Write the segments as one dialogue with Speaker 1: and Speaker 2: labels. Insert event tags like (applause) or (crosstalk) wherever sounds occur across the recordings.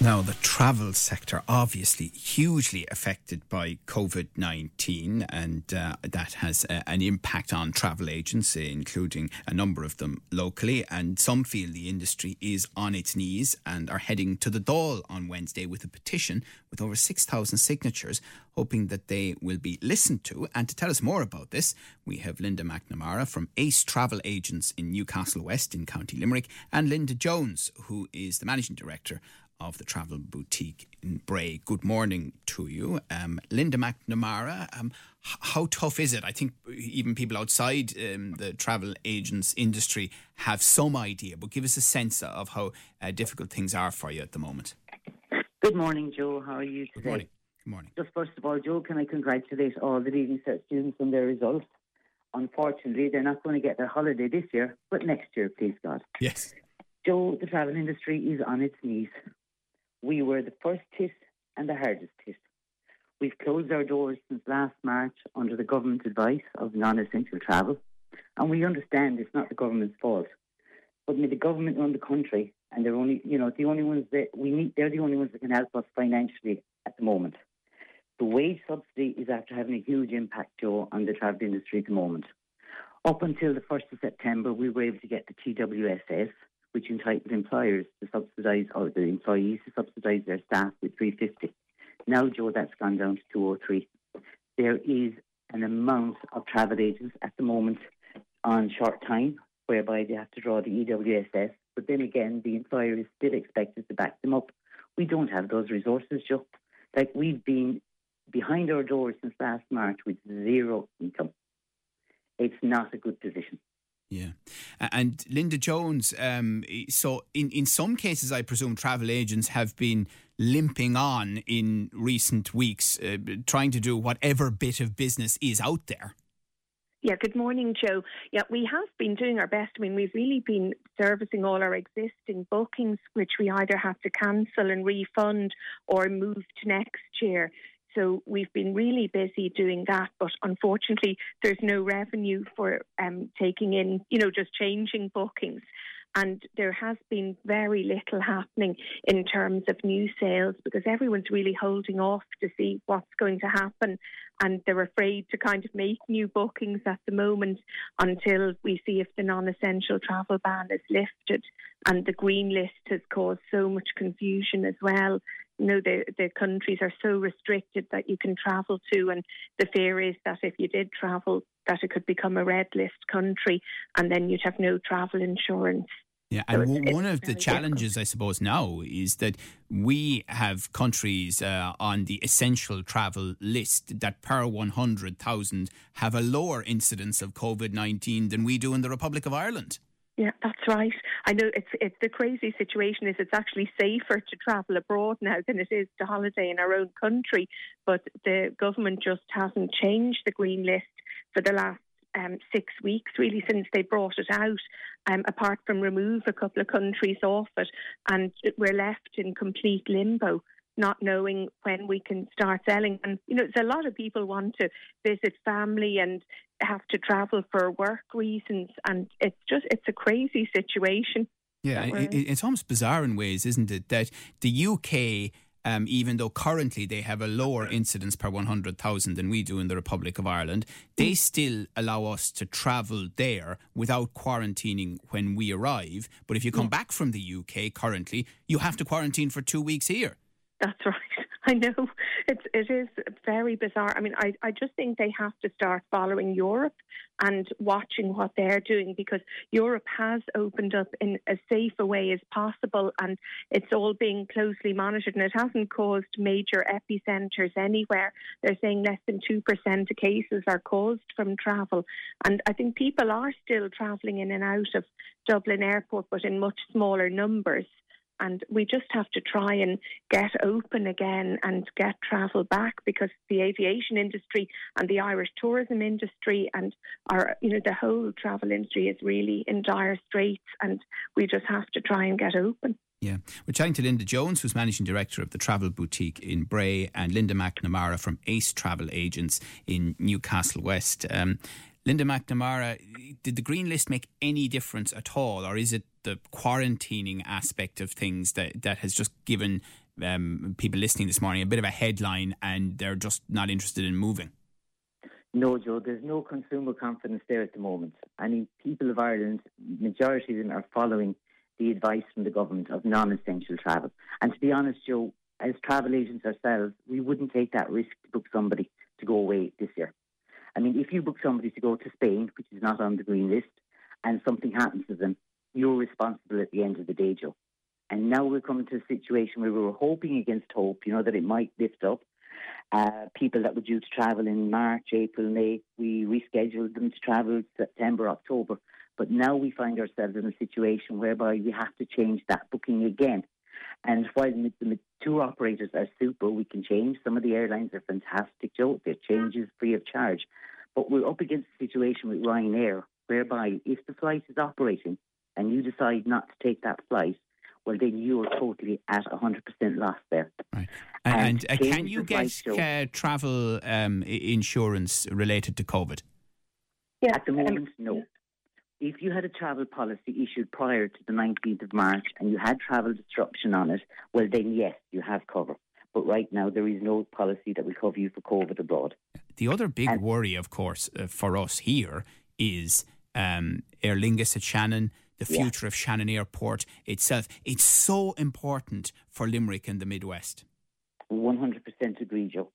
Speaker 1: Now, the travel sector obviously hugely affected by COVID 19, and uh, that has uh, an impact on travel agents, including a number of them locally. And some feel the industry is on its knees and are heading to the Dáil on Wednesday with a petition with over 6,000 signatures, hoping that they will be listened to. And to tell us more about this, we have Linda McNamara from Ace Travel Agents in Newcastle West in County Limerick, and Linda Jones, who is the managing director of the travel boutique in Bray. Good morning to you. Um, Linda McNamara, um, how tough is it? I think even people outside um, the travel agents industry have some idea, but give us a sense of how uh, difficult things are for you at the moment.
Speaker 2: Good morning, Joe. How are you today?
Speaker 1: Good morning. Good morning.
Speaker 2: Just first of all, Joe, can I congratulate all the Leaving Cert students on their results? Unfortunately, they're not going to get their holiday this year, but next year, please God.
Speaker 1: Yes.
Speaker 2: Joe, the travel industry is on its knees. We were the first hit and the hardest hit. We've closed our doors since last March under the government's advice of non essential travel. And we understand it's not the government's fault. But the government run the country and they're only, you know, the only ones that we need, they're the only ones that can help us financially at the moment. The wage subsidy is after having a huge impact, Joe, on the travel industry at the moment. Up until the 1st of September, we were able to get the TWSS, which entitled employers to subsidise or the employees to subsidise their staff with 350. Now, Joe, that's gone down to 203. There is an amount of travel agents at the moment on short time whereby they have to draw the EWSS, but then again, the employer is still expected to back them up. We don't have those resources, Joe. Like we've been behind our doors since last March with zero income. It's not a good position.
Speaker 1: Yeah. And Linda Jones, um, so in, in some cases, I presume travel agents have been limping on in recent weeks, uh, trying to do whatever bit of business is out there.
Speaker 3: Yeah, good morning, Joe. Yeah, we have been doing our best. I mean, we've really been servicing all our existing bookings, which we either have to cancel and refund or move to next year. So we've been really busy doing that, but unfortunately, there's no revenue for um, taking in, you know, just changing bookings. And there has been very little happening in terms of new sales because everyone's really holding off to see what's going to happen. And they're afraid to kind of make new bookings at the moment until we see if the non essential travel ban is lifted. And the green list has caused so much confusion as well know, the, the countries are so restricted that you can travel to. And the fear is that if you did travel, that it could become a red list country and then you'd have no travel insurance.
Speaker 1: Yeah, and so it's, one it's of the challenges, difficult. I suppose, now is that we have countries uh, on the essential travel list that per 100,000 have a lower incidence of COVID 19 than we do in the Republic of Ireland.
Speaker 3: Yeah, that's right. I know it's it's the crazy situation is it's actually safer to travel abroad now than it is to holiday in our own country. But the government just hasn't changed the green list for the last um, six weeks, really, since they brought it out. Um, apart from remove a couple of countries off it, and we're left in complete limbo not knowing when we can start selling. And, you know, there's a lot of people want to visit family and have to travel for work reasons. And it's just, it's a crazy situation.
Speaker 1: Yeah, it, it's almost bizarre in ways, isn't it? That the UK, um, even though currently they have a lower incidence per 100,000 than we do in the Republic of Ireland, they mm. still allow us to travel there without quarantining when we arrive. But if you come back from the UK currently, you have to quarantine for two weeks here.
Speaker 3: That's (laughs) right. I know it's it is very bizarre. I mean, I I just think they have to start following Europe and watching what they're doing because Europe has opened up in as safe a way as possible, and it's all being closely monitored, and it hasn't caused major epicenters anywhere. They're saying less than two percent of cases are caused from travel, and I think people are still travelling in and out of Dublin Airport, but in much smaller numbers and we just have to try and get open again and get travel back because the aviation industry and the Irish tourism industry and our you know the whole travel industry is really in dire straits and we just have to try and get open.
Speaker 1: Yeah. We're chatting to Linda Jones, who's managing director of the travel boutique in Bray, and Linda McNamara from Ace Travel Agents in Newcastle West. Um, Linda McNamara, did the green list make any difference at all, or is it the quarantining aspect of things that, that has just given um, people listening this morning a bit of a headline and they're just not interested in moving?
Speaker 2: No, Joe, there's no consumer confidence there at the moment. I mean, people of Ireland, majority of them are following the advice from the government of non essential travel. And to be honest, Joe, as travel agents ourselves, we wouldn't take that risk to book somebody to go away this year. I mean, if you book somebody to go to Spain, which is not on the green list, and something happens to them, you're responsible at the end of the day, Joe. And now we're coming to a situation where we were hoping against hope, you know, that it might lift up. Uh, people that were due to travel in March, April, May, we rescheduled them to travel September, October. But now we find ourselves in a situation whereby we have to change that booking again. And while the tour operators are super, we can change. Some of the airlines are fantastic, Joe. Their changes free of charge. But we're up against a situation with Ryanair whereby if the flight is operating and you decide not to take that flight, well, then you are totally at 100% loss there.
Speaker 1: Right. And, and uh, can you get uh, travel um, insurance related to COVID?
Speaker 2: Yeah. At the moment, no. If you had a travel policy issued prior to the 19th of March and you had travel disruption on it, well, then yes, you have cover. But right now, there is no policy that will cover you for COVID abroad.
Speaker 1: The other big and, worry, of course, uh, for us here is um, Aer Lingus at Shannon the future yeah. of Shannon Airport itself. It's so important for Limerick and the Midwest.
Speaker 2: 100% agree, Joe.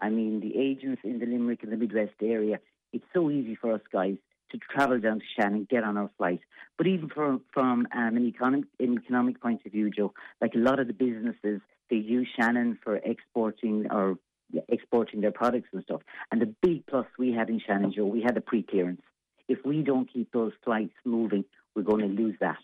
Speaker 2: I mean, the agents in the Limerick and the Midwest area, it's so easy for us guys to travel down to Shannon, get on our flight. But even from, from um, an, economic, an economic point of view, Joe, like a lot of the businesses, they use Shannon for exporting or exporting their products and stuff. And the big plus we had in Shannon, Joe, we had the pre-clearance. If we don't keep those flights moving, we're going to lose that.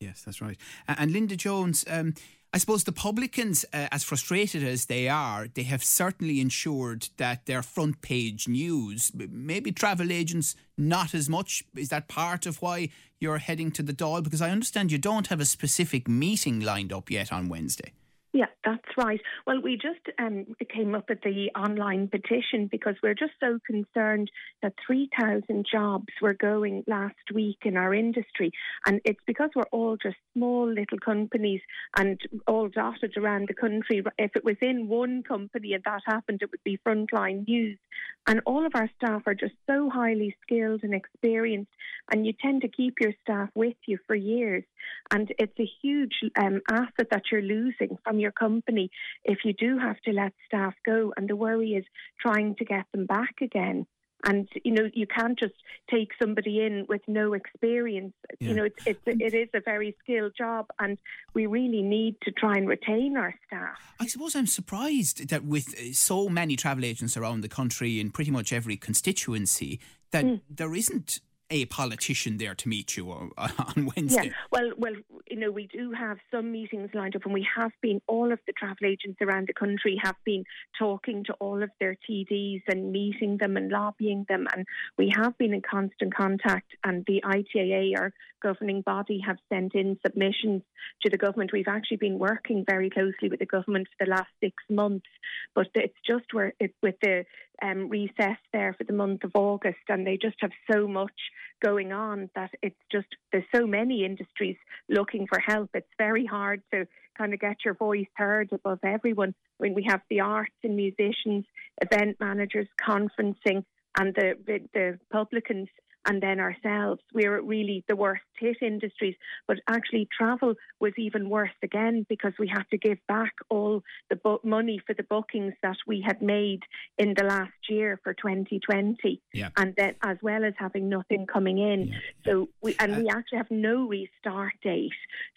Speaker 1: Yes, that's right. And Linda Jones, um, I suppose the publicans, uh, as frustrated as they are, they have certainly ensured that their front page news, maybe travel agents, not as much. Is that part of why you're heading to the Dáil? Because I understand you don't have a specific meeting lined up yet on Wednesday.
Speaker 3: Yeah, that's right. Well, we just um, came up with the online petition because we're just so concerned that 3,000 jobs were going last week in our industry. And it's because we're all just small little companies and all dotted around the country. If it was in one company and that happened, it would be frontline news. And all of our staff are just so highly skilled and experienced, and you tend to keep your staff with you for years. And it's a huge um, asset that you're losing from your company if you do have to let staff go. And the worry is trying to get them back again. And you know you can't just take somebody in with no experience. Yeah. You know it's, it's it is a very skilled job, and we really need to try and retain our staff.
Speaker 1: I suppose I'm surprised that with uh, so many travel agents around the country in pretty much every constituency, that mm. there isn't a politician there to meet you (laughs) on Wednesday.
Speaker 3: Yeah, well, well, you know, we do have some meetings lined up, and we have been. All of the travel agents around the country have been talking to all of their TDs and meeting them and lobbying them, and we have been in constant contact. And the ITAA, our governing body, have sent in submissions to the government. We've actually been working very closely with the government for the last six months, but it's just where it's with the um, recess there for the month of August, and they just have so much going on that it's just there's so many industries looking for help. It's very hard to kind of get your voice heard above everyone when we have the arts and musicians, event managers, conferencing, and the the, publicans and then ourselves. We're really the worst hit industries, but actually travel was even worse again because we had to give back all the bu- money for the bookings that we had made in the last year for 2020,
Speaker 1: yeah.
Speaker 3: and then as well as having nothing coming in. Yeah. So we and uh, we actually have no restart date.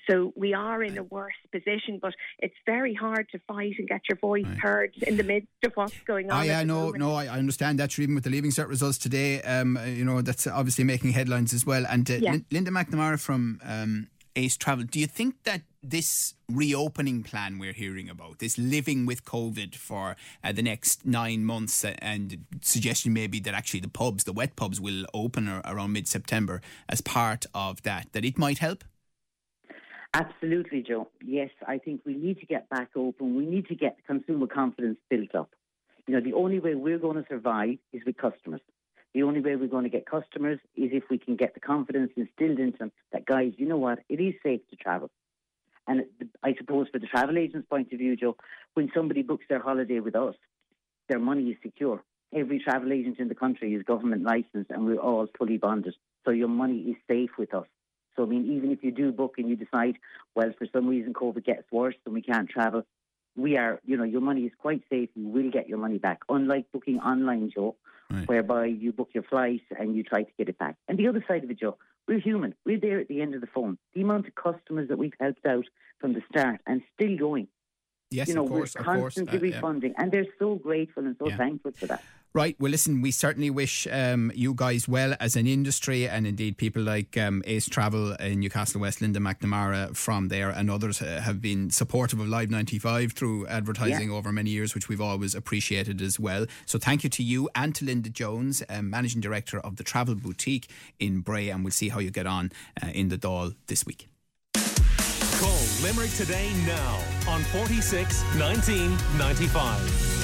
Speaker 3: So we are in a worse position, but it's very hard to fight and get your voice right. heard in the midst of what's going on.
Speaker 1: I yeah, no, no, I, I understand that. Even with the Leaving Cert results today, um, you know that's obviously making headlines as well. And uh, yeah. Linda McNamara from um, Ace Travel, do you think that this reopening plan we're hearing about, this living with COVID for uh, the next nine months, uh, and suggestion maybe that actually the pubs, the wet pubs, will open around mid September as part of that, that it might help?
Speaker 2: Absolutely, Joe. Yes, I think we need to get back open. We need to get consumer confidence built up. You know, the only way we're going to survive is with customers. The only way we're going to get customers is if we can get the confidence instilled into them that, guys, you know what, it is safe to travel. And I suppose for the travel agent's point of view, Joe, when somebody books their holiday with us, their money is secure. Every travel agent in the country is government licensed and we're all fully bonded. So your money is safe with us. So, I mean, even if you do book and you decide, well, for some reason COVID gets worse and we can't travel, we are, you know, your money is quite safe. You will get your money back. Unlike booking online, Joe, right. whereby you book your flight and you try to get it back. And the other side of it, Joe, we're human. We're there at the end of the phone. The amount of customers that we've helped out from the start and still going.
Speaker 1: Yes,
Speaker 2: you know,
Speaker 1: of course,
Speaker 2: we're constantly
Speaker 1: uh,
Speaker 2: refunding, yeah. and they're so grateful and so yeah. thankful for that.
Speaker 1: Right. Well, listen, we certainly wish um, you guys well as an industry, and indeed people like um, Ace Travel in Newcastle West, Linda McNamara from there, and others uh, have been supportive of Live 95 through advertising yeah. over many years, which we've always appreciated as well. So thank you to you and to Linda Jones, um, Managing Director of the Travel Boutique in Bray, and we'll see how you get on uh, in the Dáil this week.
Speaker 4: Call Limerick today now on 46 1995.